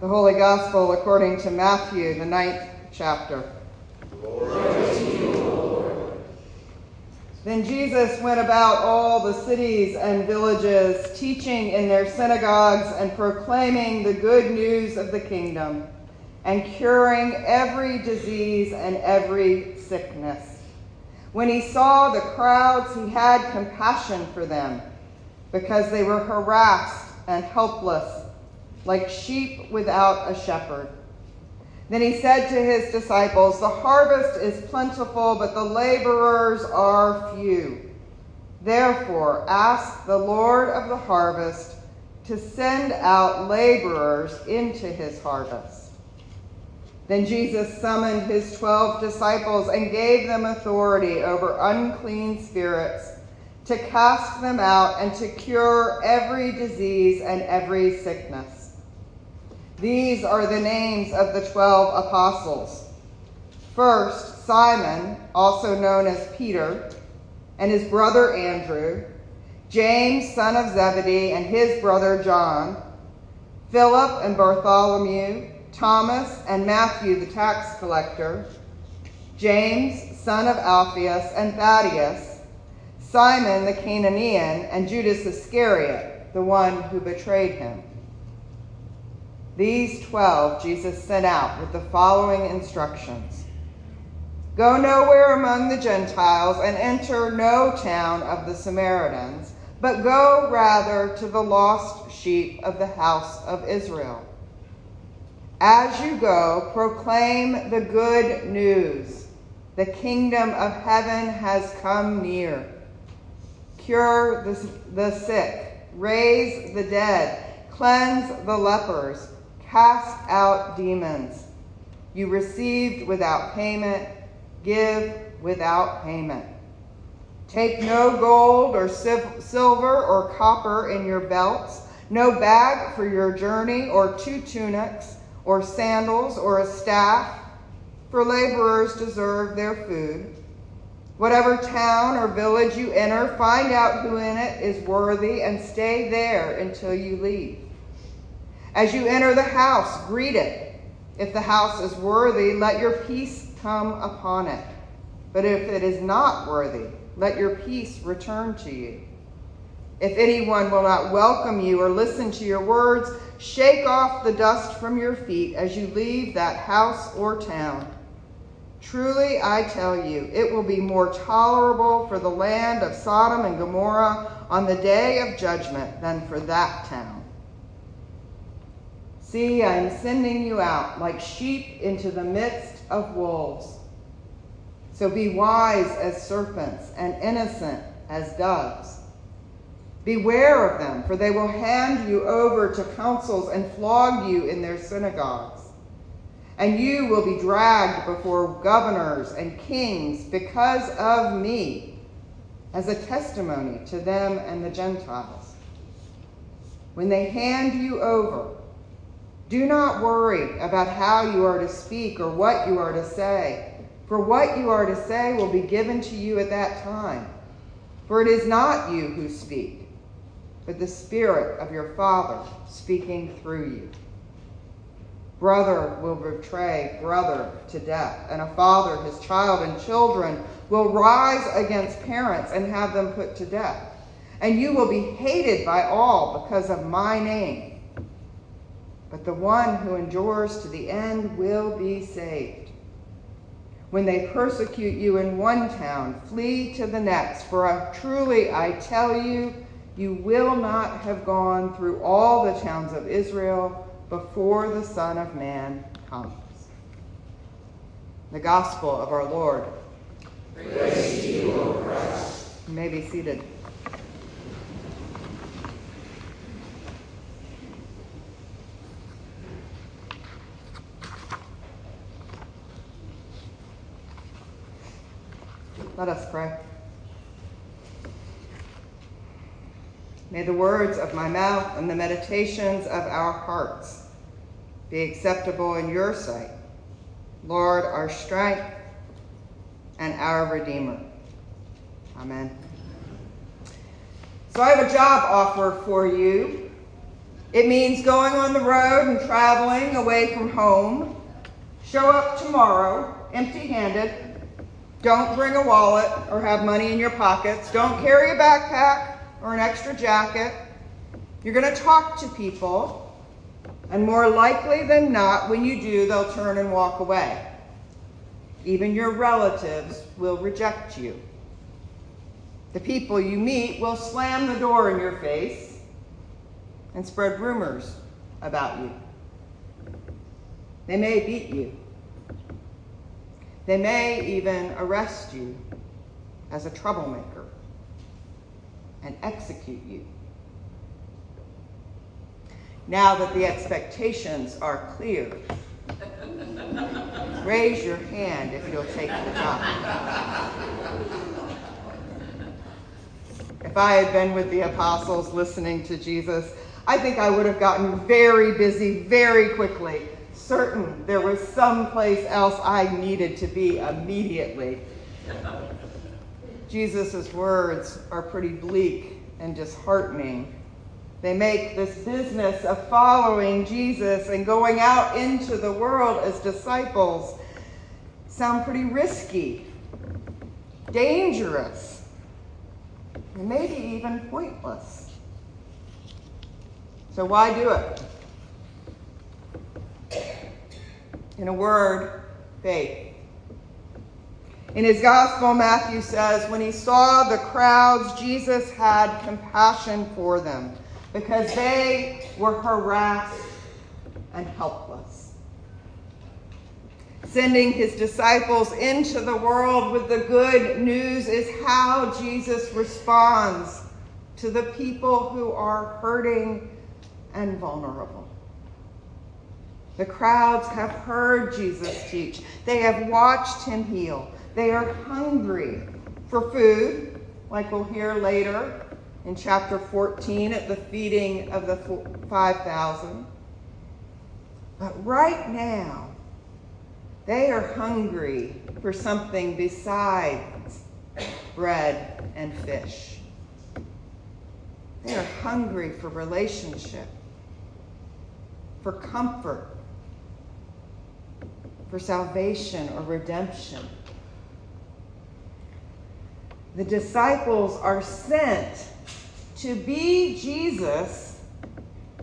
The Holy Gospel according to Matthew, the ninth chapter. then Jesus went about all the cities and villages, teaching in their synagogues and proclaiming the good news of the kingdom, and curing every disease and every sickness. When he saw the crowds, he had compassion for them, because they were harassed and helpless like sheep without a shepherd. Then he said to his disciples, The harvest is plentiful, but the laborers are few. Therefore, ask the Lord of the harvest to send out laborers into his harvest. Then Jesus summoned his twelve disciples and gave them authority over unclean spirits to cast them out and to cure every disease and every sickness. These are the names of the twelve apostles. First, Simon, also known as Peter, and his brother Andrew, James, son of Zebedee, and his brother John, Philip and Bartholomew, Thomas and Matthew, the tax collector, James, son of Alphaeus, and Thaddaeus, Simon the Cananaean, and Judas Iscariot, the one who betrayed him. These twelve Jesus sent out with the following instructions Go nowhere among the Gentiles and enter no town of the Samaritans, but go rather to the lost sheep of the house of Israel. As you go, proclaim the good news. The kingdom of heaven has come near. Cure the, the sick, raise the dead, cleanse the lepers cast out demons. You received without payment, give without payment. Take no gold or silver or copper in your belts, no bag for your journey, or two tunics, or sandals, or a staff, for laborers deserve their food. Whatever town or village you enter, find out who in it is worthy and stay there until you leave. As you enter the house, greet it. If the house is worthy, let your peace come upon it. But if it is not worthy, let your peace return to you. If anyone will not welcome you or listen to your words, shake off the dust from your feet as you leave that house or town. Truly, I tell you, it will be more tolerable for the land of Sodom and Gomorrah on the day of judgment than for that town. See, I am sending you out like sheep into the midst of wolves. So be wise as serpents and innocent as doves. Beware of them, for they will hand you over to councils and flog you in their synagogues. And you will be dragged before governors and kings because of me, as a testimony to them and the Gentiles. When they hand you over, do not worry about how you are to speak or what you are to say, for what you are to say will be given to you at that time. For it is not you who speak, but the Spirit of your Father speaking through you. Brother will betray brother to death, and a father his child, and children will rise against parents and have them put to death. And you will be hated by all because of my name but the one who endures to the end will be saved. When they persecute you in one town, flee to the next, for truly I tell you, you will not have gone through all the towns of Israel before the Son of Man comes. The Gospel of our Lord. Praise you, Christ. You may be seated. Let us pray. May the words of my mouth and the meditations of our hearts be acceptable in your sight, Lord, our strength and our Redeemer. Amen. So I have a job offer for you. It means going on the road and traveling away from home. Show up tomorrow empty handed. Don't bring a wallet or have money in your pockets. Don't carry a backpack or an extra jacket. You're going to talk to people, and more likely than not, when you do, they'll turn and walk away. Even your relatives will reject you. The people you meet will slam the door in your face and spread rumors about you. They may beat you. They may even arrest you as a troublemaker and execute you. Now that the expectations are clear, raise your hand if you'll take the job. If I had been with the apostles listening to Jesus, I think I would have gotten very busy very quickly, certain there was someplace else I needed to be immediately. Jesus' words are pretty bleak and disheartening. They make this business of following Jesus and going out into the world as disciples sound pretty risky, dangerous, and maybe even pointless. So, why do it? In a word, faith. In his gospel, Matthew says, when he saw the crowds, Jesus had compassion for them because they were harassed and helpless. Sending his disciples into the world with the good news is how Jesus responds to the people who are hurting and vulnerable. The crowds have heard Jesus teach, they have watched him heal. They are hungry for food, like we'll hear later in chapter 14 at the feeding of the 5,000. But right now, they are hungry for something besides bread and fish. They are hungry for relationship, for comfort, for salvation or redemption. The disciples are sent to be Jesus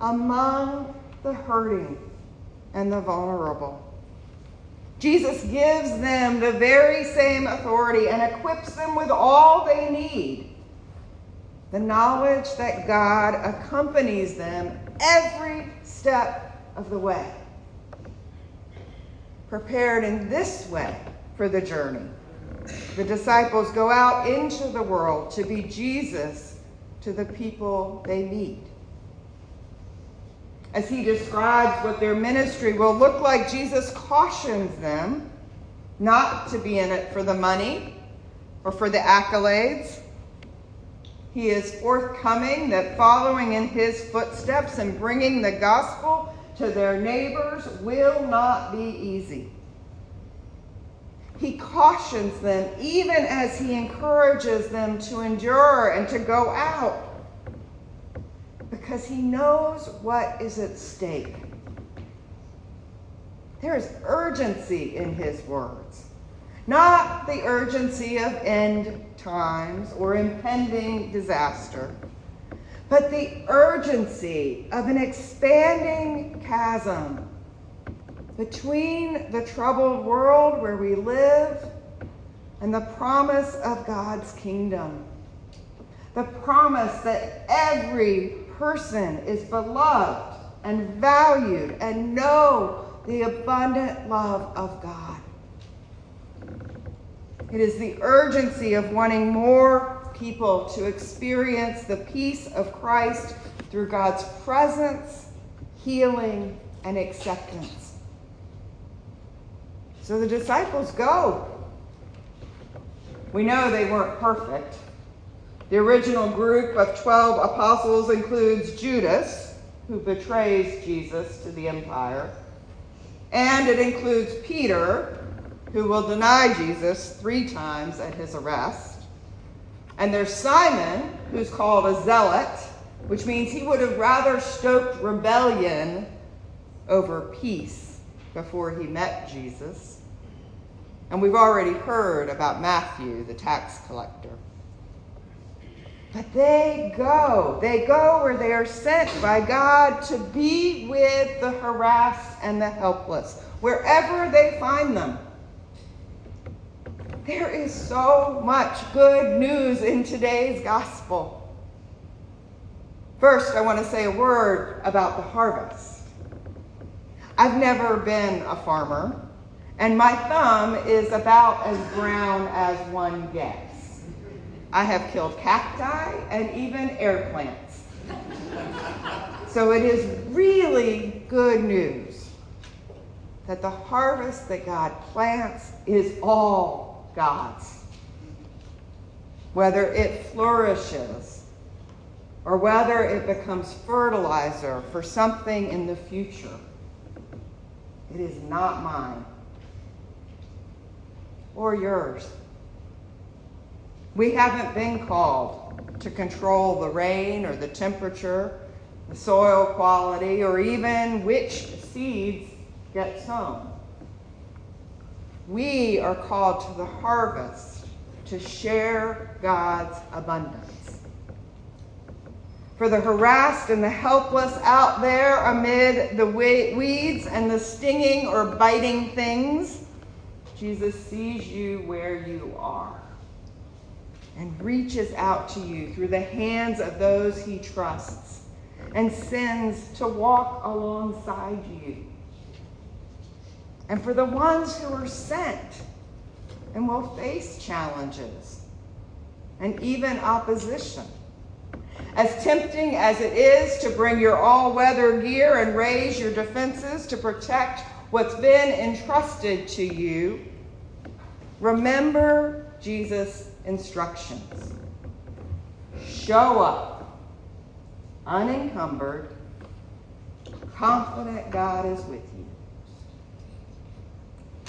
among the hurting and the vulnerable. Jesus gives them the very same authority and equips them with all they need the knowledge that God accompanies them every step of the way. Prepared in this way for the journey, the disciples go out into the world to be Jesus to the people they meet. As he describes what their ministry will look like, Jesus cautions them not to be in it for the money or for the accolades. He is forthcoming that following in his footsteps and bringing the gospel to their neighbors will not be easy. He cautions them even as he encourages them to endure and to go out because he knows what is at stake. There is urgency in his words, not the urgency of end times or impending disaster, but the urgency of an expanding chasm between the troubled world where we live and the promise of God's kingdom. The promise that every person is beloved and valued and know the abundant love of God. It is the urgency of wanting more people to experience the peace of Christ through God's presence, healing, and acceptance. So the disciples go. We know they weren't perfect. The original group of 12 apostles includes Judas, who betrays Jesus to the empire, and it includes Peter, who will deny Jesus three times at his arrest. And there's Simon, who's called a zealot, which means he would have rather stoked rebellion over peace before he met Jesus. And we've already heard about Matthew, the tax collector. But they go. They go where they are sent by God to be with the harassed and the helpless, wherever they find them. There is so much good news in today's gospel. First, I want to say a word about the harvest. I've never been a farmer, and my thumb is about as brown as one gets. I have killed cacti and even air plants. So it is really good news that the harvest that God plants is all God's. Whether it flourishes or whether it becomes fertilizer for something in the future, it is not mine or yours. We haven't been called to control the rain or the temperature, the soil quality, or even which seeds get sown. We are called to the harvest to share God's abundance. For the harassed and the helpless out there amid the weeds and the stinging or biting things, Jesus sees you where you are and reaches out to you through the hands of those he trusts and sends to walk alongside you. And for the ones who are sent and will face challenges and even opposition. As tempting as it is to bring your all weather gear and raise your defenses to protect what's been entrusted to you, remember Jesus' instructions. Show up unencumbered, confident God is with you.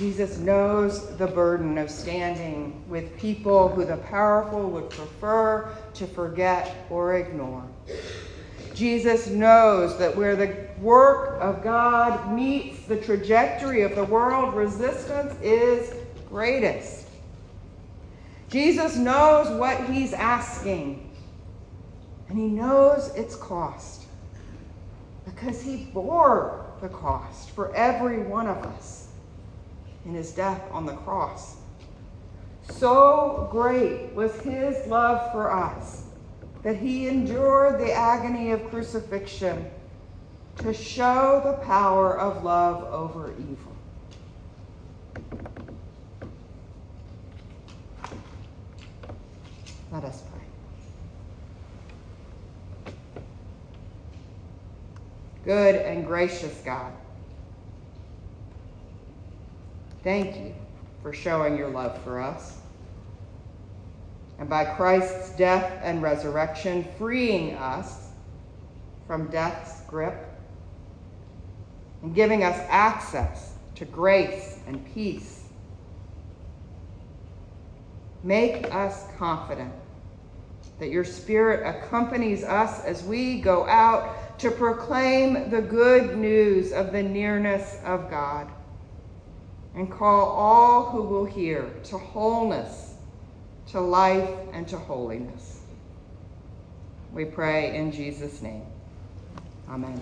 Jesus knows the burden of standing with people who the powerful would prefer to forget or ignore. Jesus knows that where the work of God meets the trajectory of the world, resistance is greatest. Jesus knows what he's asking, and he knows its cost because he bore the cost for every one of us in his death on the cross. So great was his love for us that he endured the agony of crucifixion to show the power of love over evil. Let us pray. Good and gracious God, thank you for showing your love for us. And by Christ's death and resurrection, freeing us from death's grip and giving us access to grace and peace Make us confident that your Spirit accompanies us as we go out to proclaim the good news of the nearness of God and call all who will hear to wholeness, to life, and to holiness. We pray in Jesus' name. Amen.